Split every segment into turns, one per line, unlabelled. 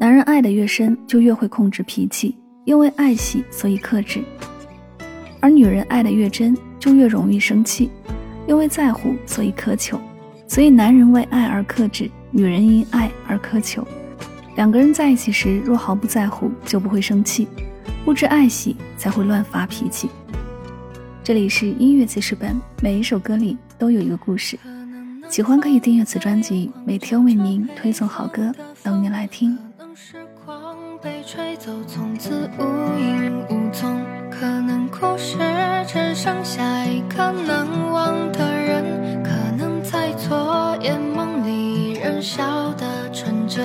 男人爱的越深，就越会控制脾气，因为爱惜，所以克制；而女人爱的越真，就越容易生气，因为在乎，所以苛求。所以，男人为爱而克制，女人因爱而苛求。两个人在一起时，若毫不在乎，就不会生气；不知爱惜，才会乱发脾气。这里是音乐记事本，每一首歌里都有一个故事。
喜欢可以订阅此专辑，每天为您推送好歌，等你来听。吹走，从此无影无踪。可能故事只剩下一个难忘的人，可能在昨夜梦里仍笑得纯真。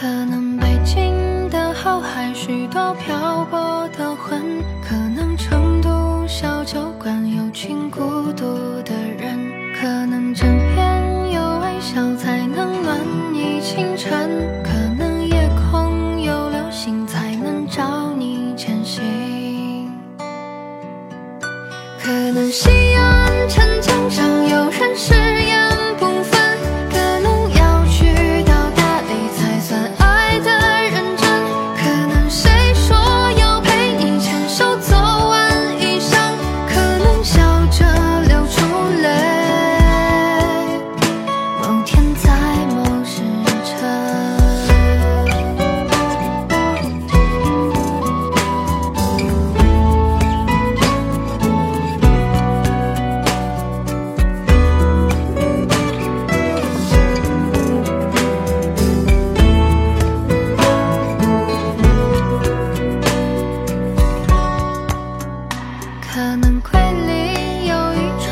可能北京的后海，许多漂泊的魂。可能成都小酒馆，有群孤独的人。可能枕边有微笑，才能暖你清晨。能习可能亏零有一种。